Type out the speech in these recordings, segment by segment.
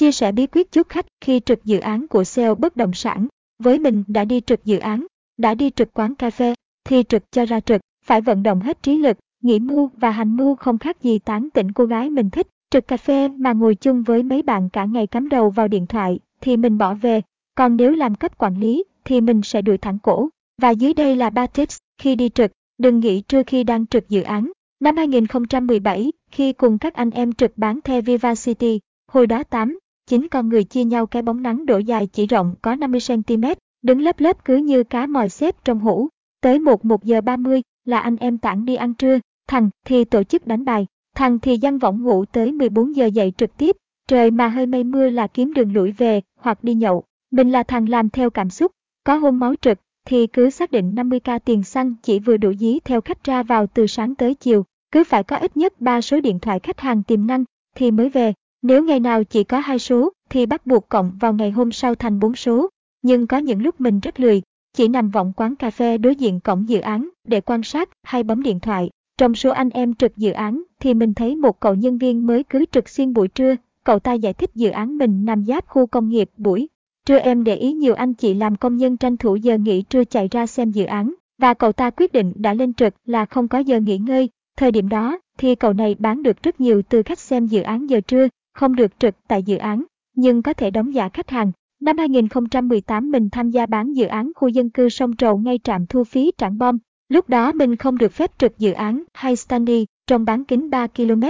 Chia sẻ bí quyết chốt khách khi trực dự án của sale bất động sản. Với mình đã đi trực dự án, đã đi trực quán cà phê, thì trực cho ra trực, phải vận động hết trí lực, nghĩ mưu và hành mưu không khác gì tán tỉnh cô gái mình thích. Trực cà phê mà ngồi chung với mấy bạn cả ngày cắm đầu vào điện thoại thì mình bỏ về, còn nếu làm cấp quản lý thì mình sẽ đuổi thẳng cổ. Và dưới đây là 3 tips khi đi trực, đừng nghỉ trưa khi đang trực dự án. Năm 2017, khi cùng các anh em trực bán The Viva City, hồi đó 8, chính con người chia nhau cái bóng nắng độ dài chỉ rộng có 50cm, đứng lớp lớp cứ như cá mòi xếp trong hũ. Tới 1 1 giờ 30 là anh em tản đi ăn trưa, thằng thì tổ chức đánh bài, thằng thì dăng võng ngủ tới 14 giờ dậy trực tiếp, trời mà hơi mây mưa là kiếm đường lủi về hoặc đi nhậu. Mình là thằng làm theo cảm xúc, có hôn máu trực thì cứ xác định 50k tiền xăng chỉ vừa đủ dí theo khách ra vào từ sáng tới chiều, cứ phải có ít nhất 3 số điện thoại khách hàng tiềm năng thì mới về. Nếu ngày nào chỉ có hai số thì bắt buộc cộng vào ngày hôm sau thành bốn số. Nhưng có những lúc mình rất lười, chỉ nằm vọng quán cà phê đối diện cổng dự án để quan sát hay bấm điện thoại. Trong số anh em trực dự án thì mình thấy một cậu nhân viên mới cứ trực xuyên buổi trưa, cậu ta giải thích dự án mình nằm giáp khu công nghiệp buổi. Trưa em để ý nhiều anh chị làm công nhân tranh thủ giờ nghỉ trưa chạy ra xem dự án, và cậu ta quyết định đã lên trực là không có giờ nghỉ ngơi. Thời điểm đó thì cậu này bán được rất nhiều từ khách xem dự án giờ trưa, không được trực tại dự án, nhưng có thể đóng giả khách hàng. Năm 2018 mình tham gia bán dự án khu dân cư sông Trầu ngay trạm thu phí Trảng Bom. Lúc đó mình không được phép trực dự án hay standy trong bán kính 3 km,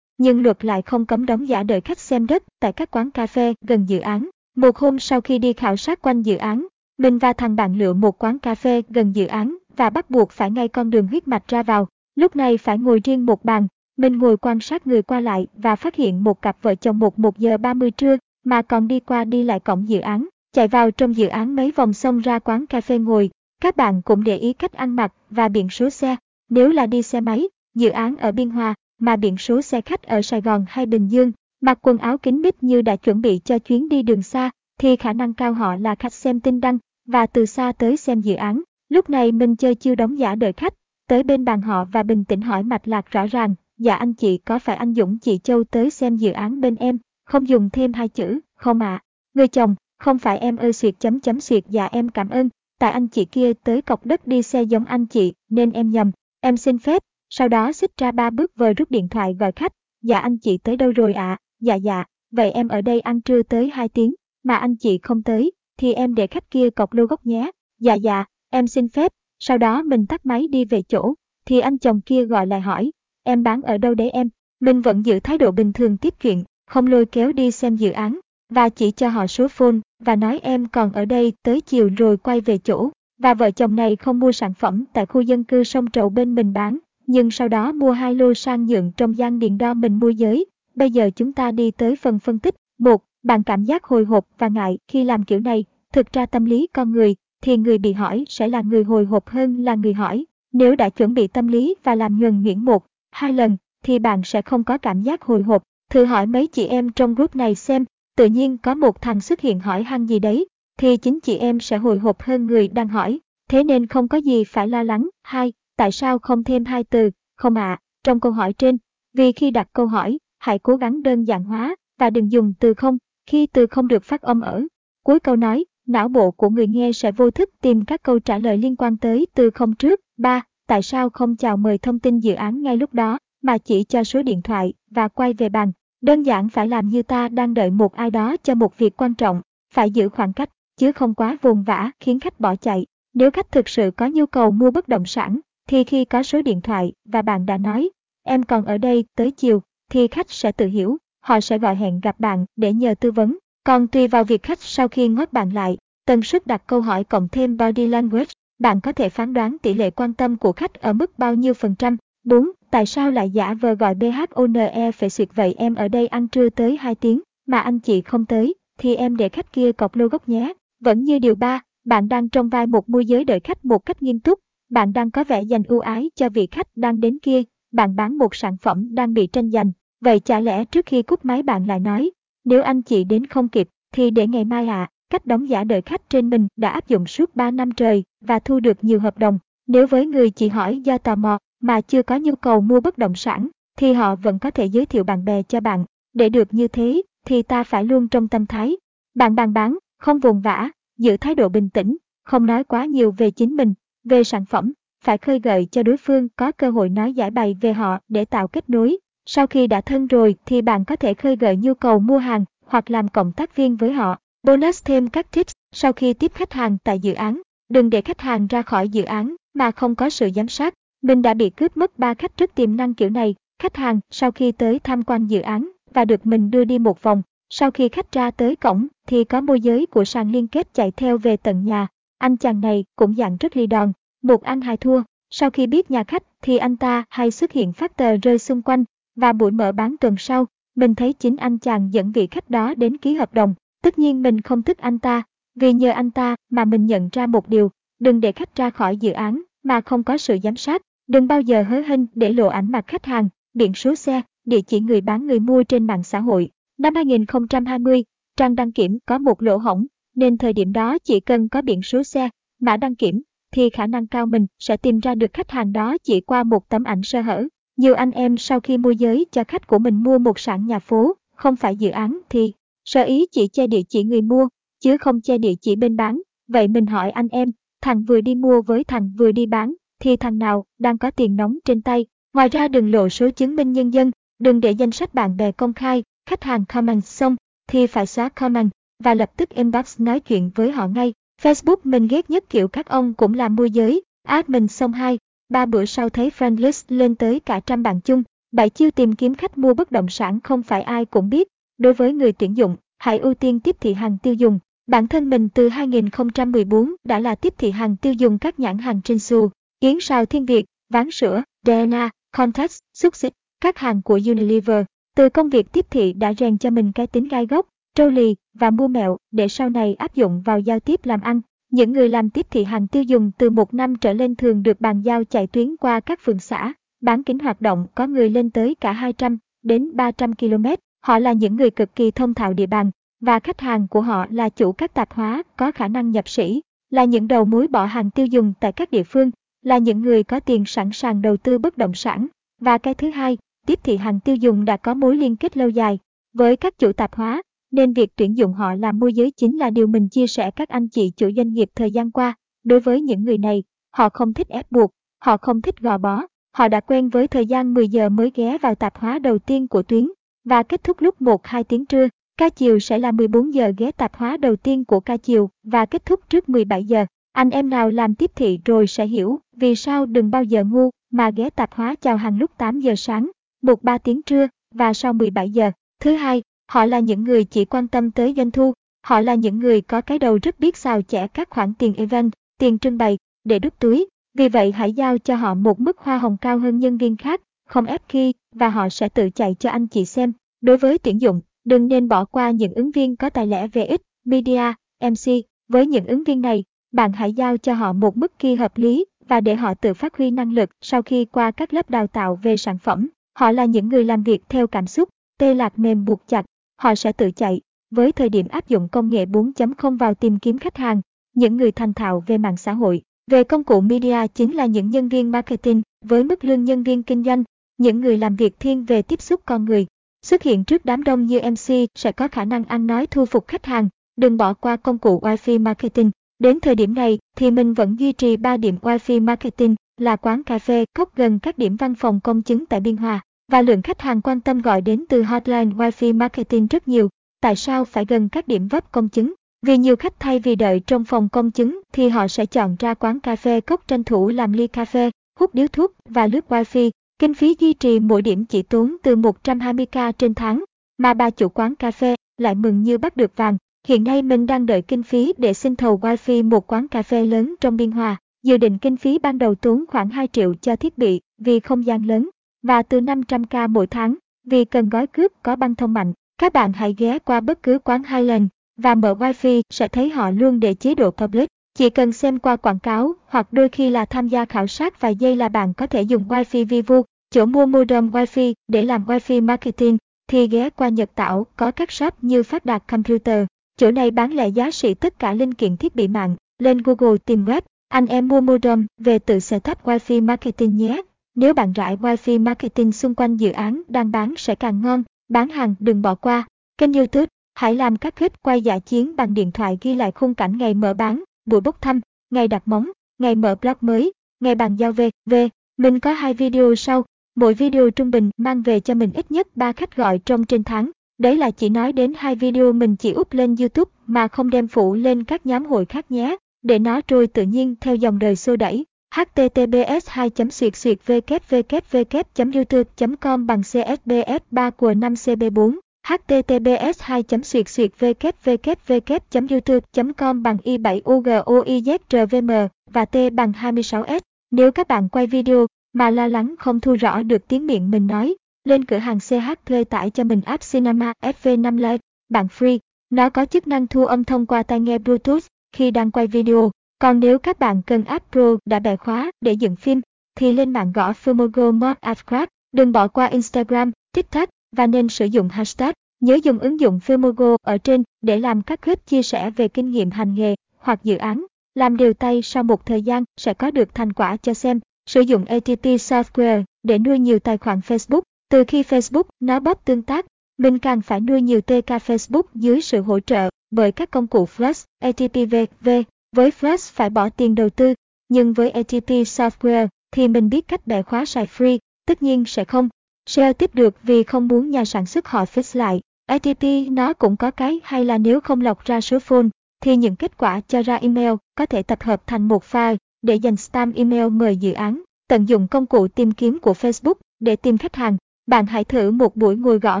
nhưng luật lại không cấm đóng giả đợi khách xem đất tại các quán cà phê gần dự án. Một hôm sau khi đi khảo sát quanh dự án, mình và thằng bạn lựa một quán cà phê gần dự án và bắt buộc phải ngay con đường huyết mạch ra vào. Lúc này phải ngồi riêng một bàn, mình ngồi quan sát người qua lại và phát hiện một cặp vợ chồng một một giờ 30 trưa mà còn đi qua đi lại cổng dự án, chạy vào trong dự án mấy vòng xong ra quán cà phê ngồi. Các bạn cũng để ý cách ăn mặc và biển số xe. Nếu là đi xe máy, dự án ở Biên Hòa, mà biển số xe khách ở Sài Gòn hay Bình Dương, mặc quần áo kín mít như đã chuẩn bị cho chuyến đi đường xa, thì khả năng cao họ là khách xem tin đăng và từ xa tới xem dự án. Lúc này mình chơi chiêu đóng giả đợi khách, tới bên bàn họ và bình tĩnh hỏi mạch lạc rõ ràng, dạ anh chị có phải anh Dũng chị Châu tới xem dự án bên em, không dùng thêm hai chữ, không ạ. À. Người chồng, không phải em ơi xuyệt chấm chấm xuyệt dạ em cảm ơn, tại anh chị kia tới cọc đất đi xe giống anh chị, nên em nhầm, em xin phép, sau đó xích ra ba bước vờ rút điện thoại gọi khách, dạ anh chị tới đâu rồi ạ, à? dạ dạ, vậy em ở đây ăn trưa tới 2 tiếng, mà anh chị không tới, thì em để khách kia cọc lô gốc nhé, dạ dạ, em xin phép, sau đó mình tắt máy đi về chỗ, thì anh chồng kia gọi lại hỏi, em bán ở đâu đấy em, mình vẫn giữ thái độ bình thường tiếp chuyện, không lôi kéo đi xem dự án, và chỉ cho họ số phone, và nói em còn ở đây tới chiều rồi quay về chỗ. Và vợ chồng này không mua sản phẩm tại khu dân cư sông Trầu bên mình bán, nhưng sau đó mua hai lô sang nhượng trong gian điện đo mình mua giới. Bây giờ chúng ta đi tới phần phân tích. một Bạn cảm giác hồi hộp và ngại khi làm kiểu này. Thực ra tâm lý con người, thì người bị hỏi sẽ là người hồi hộp hơn là người hỏi. Nếu đã chuẩn bị tâm lý và làm nhuần nhuyễn một, hai lần, thì bạn sẽ không có cảm giác hồi hộp. Thử hỏi mấy chị em trong group này xem, tự nhiên có một thằng xuất hiện hỏi han gì đấy, thì chính chị em sẽ hồi hộp hơn người đang hỏi. Thế nên không có gì phải lo lắng. Hai, tại sao không thêm hai từ, không ạ, à, trong câu hỏi trên, vì khi đặt câu hỏi, hãy cố gắng đơn giản hóa và đừng dùng từ không khi từ không được phát âm ở. Cuối câu nói, não bộ của người nghe sẽ vô thức tìm các câu trả lời liên quan tới từ không trước. 3. Tại sao không chào mời thông tin dự án ngay lúc đó, mà chỉ cho số điện thoại và quay về bàn? Đơn giản phải làm như ta đang đợi một ai đó cho một việc quan trọng, phải giữ khoảng cách, chứ không quá vùng vã khiến khách bỏ chạy. Nếu khách thực sự có nhu cầu mua bất động sản, thì khi có số điện thoại và bạn đã nói, em còn ở đây tới chiều, thì khách sẽ tự hiểu, họ sẽ gọi hẹn gặp bạn để nhờ tư vấn. Còn tùy vào việc khách sau khi ngót bạn lại, tần suất đặt câu hỏi cộng thêm body language, bạn có thể phán đoán tỷ lệ quan tâm của khách ở mức bao nhiêu phần trăm. 4. Tại sao lại giả vờ gọi BHONE phải xịt vậy em ở đây ăn trưa tới 2 tiếng, mà anh chị không tới, thì em để khách kia cọc lô gốc nhé. Vẫn như điều 3, bạn đang trong vai một môi giới đợi khách một cách nghiêm túc, bạn đang có vẻ dành ưu ái cho vị khách đang đến kia, bạn bán một sản phẩm đang bị tranh giành. Vậy chả lẽ trước khi cúp máy bạn lại nói, nếu anh chị đến không kịp, thì để ngày mai ạ, à, cách đóng giả đợi khách trên mình đã áp dụng suốt 3 năm trời và thu được nhiều hợp đồng. Nếu với người chỉ hỏi do tò mò mà chưa có nhu cầu mua bất động sản, thì họ vẫn có thể giới thiệu bạn bè cho bạn. Để được như thế, thì ta phải luôn trong tâm thái. Bạn bàn bán, không vùng vã, giữ thái độ bình tĩnh, không nói quá nhiều về chính mình, về sản phẩm, phải khơi gợi cho đối phương có cơ hội nói giải bày về họ để tạo kết nối. Sau khi đã thân rồi thì bạn có thể khơi gợi nhu cầu mua hàng hoặc làm cộng tác viên với họ. Bonus thêm các tips sau khi tiếp khách hàng tại dự án. Đừng để khách hàng ra khỏi dự án mà không có sự giám sát. Mình đã bị cướp mất 3 khách rất tiềm năng kiểu này. Khách hàng sau khi tới tham quan dự án và được mình đưa đi một vòng. Sau khi khách ra tới cổng thì có môi giới của sàn liên kết chạy theo về tận nhà. Anh chàng này cũng dạng rất ly đòn. Một anh hai thua. Sau khi biết nhà khách thì anh ta hay xuất hiện phát tờ rơi xung quanh và buổi mở bán tuần sau, mình thấy chính anh chàng dẫn vị khách đó đến ký hợp đồng. Tất nhiên mình không thích anh ta, vì nhờ anh ta mà mình nhận ra một điều, đừng để khách ra khỏi dự án mà không có sự giám sát. Đừng bao giờ hớ hênh để lộ ảnh mặt khách hàng, biển số xe, địa chỉ người bán người mua trên mạng xã hội. Năm 2020, trang đăng kiểm có một lỗ hổng, nên thời điểm đó chỉ cần có biển số xe, mã đăng kiểm, thì khả năng cao mình sẽ tìm ra được khách hàng đó chỉ qua một tấm ảnh sơ hở. Nhiều anh em sau khi môi giới cho khách của mình mua một sản nhà phố, không phải dự án thì sở ý chỉ che địa chỉ người mua, chứ không che địa chỉ bên bán. Vậy mình hỏi anh em, thằng vừa đi mua với thằng vừa đi bán, thì thằng nào đang có tiền nóng trên tay. Ngoài ra đừng lộ số chứng minh nhân dân, đừng để danh sách bạn bè công khai, khách hàng comment xong thì phải xóa comment và lập tức inbox nói chuyện với họ ngay. Facebook mình ghét nhất kiểu các ông cũng làm môi giới, admin mình xong hai, ba bữa sau thấy friend list lên tới cả trăm bạn chung. Bảy chiêu tìm kiếm khách mua bất động sản không phải ai cũng biết. Đối với người tuyển dụng, hãy ưu tiên tiếp thị hàng tiêu dùng. Bản thân mình từ 2014 đã là tiếp thị hàng tiêu dùng các nhãn hàng trên xu, Yến Sào Thiên Việt, Ván Sữa, Dena, Context, Xúc Xích, các hàng của Unilever. Từ công việc tiếp thị đã rèn cho mình cái tính gai gốc, trâu lì và mua mẹo để sau này áp dụng vào giao tiếp làm ăn. Những người làm tiếp thị hàng tiêu dùng từ một năm trở lên thường được bàn giao chạy tuyến qua các phường xã, bán kính hoạt động có người lên tới cả 200 đến 300 km. Họ là những người cực kỳ thông thạo địa bàn, và khách hàng của họ là chủ các tạp hóa có khả năng nhập sĩ, là những đầu mối bỏ hàng tiêu dùng tại các địa phương, là những người có tiền sẵn sàng đầu tư bất động sản. Và cái thứ hai, tiếp thị hàng tiêu dùng đã có mối liên kết lâu dài với các chủ tạp hóa, nên việc tuyển dụng họ làm môi giới chính là điều mình chia sẻ các anh chị chủ doanh nghiệp thời gian qua. Đối với những người này, họ không thích ép buộc, họ không thích gò bó, họ đã quen với thời gian 10 giờ mới ghé vào tạp hóa đầu tiên của tuyến và kết thúc lúc 1-2 tiếng trưa. Ca chiều sẽ là 14 giờ ghé tạp hóa đầu tiên của ca chiều và kết thúc trước 17 giờ. Anh em nào làm tiếp thị rồi sẽ hiểu vì sao đừng bao giờ ngu mà ghé tạp hóa chào hàng lúc 8 giờ sáng, 1-3 tiếng trưa và sau 17 giờ. Thứ hai, Họ là những người chỉ quan tâm tới doanh thu, họ là những người có cái đầu rất biết xào chẻ các khoản tiền event, tiền trưng bày, để đút túi. Vì vậy hãy giao cho họ một mức hoa hồng cao hơn nhân viên khác, không ép khi, và họ sẽ tự chạy cho anh chị xem. Đối với tuyển dụng, đừng nên bỏ qua những ứng viên có tài lẻ về ít, media, MC. Với những ứng viên này, bạn hãy giao cho họ một mức kỳ hợp lý và để họ tự phát huy năng lực sau khi qua các lớp đào tạo về sản phẩm. Họ là những người làm việc theo cảm xúc, tê lạc mềm buộc chặt, họ sẽ tự chạy. Với thời điểm áp dụng công nghệ 4.0 vào tìm kiếm khách hàng, những người thành thạo về mạng xã hội, về công cụ media chính là những nhân viên marketing với mức lương nhân viên kinh doanh, những người làm việc thiên về tiếp xúc con người. Xuất hiện trước đám đông như MC sẽ có khả năng ăn nói thu phục khách hàng, đừng bỏ qua công cụ Wi-Fi marketing. Đến thời điểm này thì mình vẫn duy trì 3 điểm Wi-Fi marketing là quán cà phê cốc gần các điểm văn phòng công chứng tại Biên Hòa và lượng khách hàng quan tâm gọi đến từ hotline Wi-Fi marketing rất nhiều. Tại sao phải gần các điểm vấp công chứng? Vì nhiều khách thay vì đợi trong phòng công chứng thì họ sẽ chọn ra quán cà phê cốc tranh thủ làm ly cà phê, hút điếu thuốc và lướt Wi-Fi. Kinh phí duy trì mỗi điểm chỉ tốn từ 120k trên tháng, mà bà chủ quán cà phê lại mừng như bắt được vàng. Hiện nay mình đang đợi kinh phí để xin thầu wifi một quán cà phê lớn trong Biên Hòa. Dự định kinh phí ban đầu tốn khoảng 2 triệu cho thiết bị vì không gian lớn và từ 500k mỗi tháng. Vì cần gói cướp có băng thông mạnh, các bạn hãy ghé qua bất cứ quán Highland và mở wifi sẽ thấy họ luôn để chế độ public. Chỉ cần xem qua quảng cáo hoặc đôi khi là tham gia khảo sát vài giây là bạn có thể dùng wifi Vivo, chỗ mua modem wifi để làm wifi marketing thì ghé qua Nhật Tảo có các shop như Phát Đạt Computer. Chỗ này bán lẻ giá trị tất cả linh kiện thiết bị mạng. Lên Google tìm web, anh em mua modem về tự setup wifi marketing nhé. Nếu bạn rải wifi marketing xung quanh dự án đang bán sẽ càng ngon, bán hàng đừng bỏ qua. Kênh youtube, hãy làm các clip quay giả chiến bằng điện thoại ghi lại khung cảnh ngày mở bán, buổi bốc thăm, ngày đặt móng, ngày mở blog mới, ngày bàn giao về, về. Mình có hai video sau, mỗi video trung bình mang về cho mình ít nhất 3 khách gọi trong trên tháng. Đấy là chỉ nói đến hai video mình chỉ úp lên YouTube mà không đem phụ lên các nhóm hội khác nhé, để nó trôi tự nhiên theo dòng đời xô đẩy https 2 xuyệt xuyệt www youtube com bằng csbs 3 của 5 cb 4 https 2 suyệt suyệt www youtube com bằng i 7 ugoizrvm và t bằng 26s nếu các bạn quay video mà lo lắng không thu rõ được tiếng miệng mình nói lên cửa hàng ch thuê tải cho mình app cinema fv5 live. Bản free nó có chức năng thu âm thông qua tai nghe bluetooth khi đang quay video. Còn nếu các bạn cần app Pro đã bẻ khóa để dựng phim, thì lên mạng gõ Fumogo Mod App Đừng bỏ qua Instagram, TikTok và nên sử dụng hashtag. Nhớ dùng ứng dụng Femogo ở trên để làm các clip chia sẻ về kinh nghiệm hành nghề hoặc dự án. Làm điều tay sau một thời gian sẽ có được thành quả cho xem. Sử dụng ATT Software để nuôi nhiều tài khoản Facebook. Từ khi Facebook nó bóp tương tác, mình càng phải nuôi nhiều TK Facebook dưới sự hỗ trợ bởi các công cụ Flash, ATT VV với Flash phải bỏ tiền đầu tư, nhưng với ATP Software thì mình biết cách bẻ khóa xài free, tất nhiên sẽ không. Shell tiếp được vì không muốn nhà sản xuất họ fix lại. ATP nó cũng có cái hay là nếu không lọc ra số phone, thì những kết quả cho ra email có thể tập hợp thành một file để dành spam email mời dự án. Tận dụng công cụ tìm kiếm của Facebook để tìm khách hàng. Bạn hãy thử một buổi ngồi gõ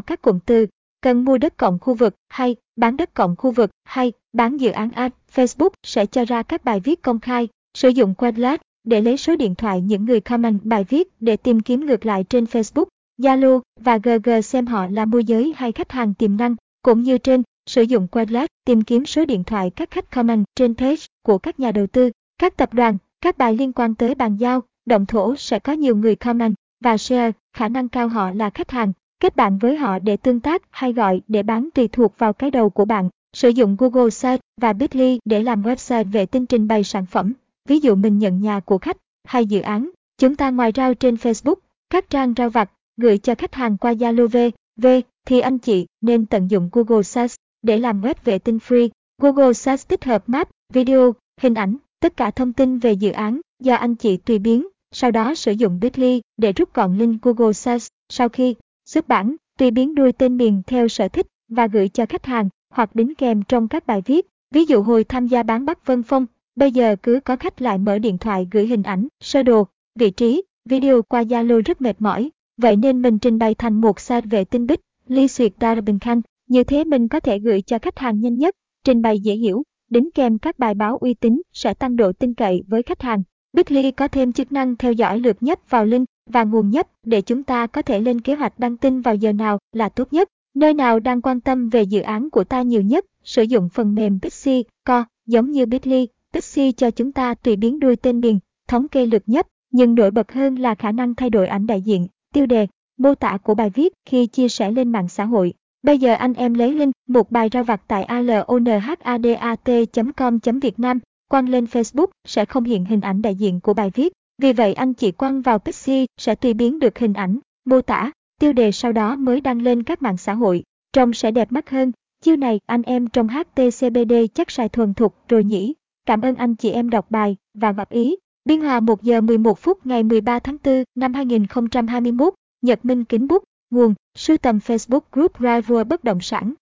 các cụm từ cần mua đất cộng khu vực hay bán đất cộng khu vực hay bán dự án ad Facebook sẽ cho ra các bài viết công khai, sử dụng Quadlet để lấy số điện thoại những người comment bài viết để tìm kiếm ngược lại trên Facebook, Zalo và GG xem họ là môi giới hay khách hàng tiềm năng, cũng như trên, sử dụng Quadlet tìm kiếm số điện thoại các khách comment trên page của các nhà đầu tư, các tập đoàn, các bài liên quan tới bàn giao, động thổ sẽ có nhiều người comment và share, khả năng cao họ là khách hàng. Kết bạn với họ để tương tác hay gọi để bán tùy thuộc vào cái đầu của bạn. Sử dụng Google Search và Bitly để làm website vệ tinh trình bày sản phẩm. Ví dụ mình nhận nhà của khách hay dự án. Chúng ta ngoài rao trên Facebook, các trang rao vặt, gửi cho khách hàng qua Zalo V, V thì anh chị nên tận dụng Google Search để làm web vệ tinh free. Google Search tích hợp map, video, hình ảnh, tất cả thông tin về dự án do anh chị tùy biến. Sau đó sử dụng Bitly để rút gọn link Google Search. Sau khi xuất bản, tùy biến đuôi tên miền theo sở thích và gửi cho khách hàng hoặc đính kèm trong các bài viết. Ví dụ hồi tham gia bán Bắc Vân Phong, bây giờ cứ có khách lại mở điện thoại gửi hình ảnh, sơ đồ, vị trí, video qua Zalo rất mệt mỏi. Vậy nên mình trình bày thành một set vệ tinh bích, ly xuyệt Darabin Khan. Như thế mình có thể gửi cho khách hàng nhanh nhất, trình bày dễ hiểu, đính kèm các bài báo uy tín sẽ tăng độ tin cậy với khách hàng. Bitly có thêm chức năng theo dõi lượt nhất vào link và nguồn nhất để chúng ta có thể lên kế hoạch đăng tin vào giờ nào là tốt nhất. Nơi nào đang quan tâm về dự án của ta nhiều nhất, sử dụng phần mềm Bixi Co, giống như Bitly, Bixi cho chúng ta tùy biến đuôi tên miền, thống kê lượt nhất, nhưng nổi bật hơn là khả năng thay đổi ảnh đại diện, tiêu đề, mô tả của bài viết khi chia sẻ lên mạng xã hội. Bây giờ anh em lấy link một bài ra vặt tại alonhadat.com.việt Nam, quăng lên Facebook sẽ không hiện hình ảnh đại diện của bài viết. Vì vậy anh chị quăng vào Pixie sẽ tùy biến được hình ảnh, mô tả, tiêu đề sau đó mới đăng lên các mạng xã hội, trông sẽ đẹp mắt hơn. Chiêu này anh em trong HTCBD chắc xài thuần thục rồi nhỉ. Cảm ơn anh chị em đọc bài và góp ý. Biên hòa 1 giờ 11 phút ngày 13 tháng 4 năm 2021, Nhật Minh Kính Bút, nguồn, sưu tầm Facebook Group Rival Bất Động Sản.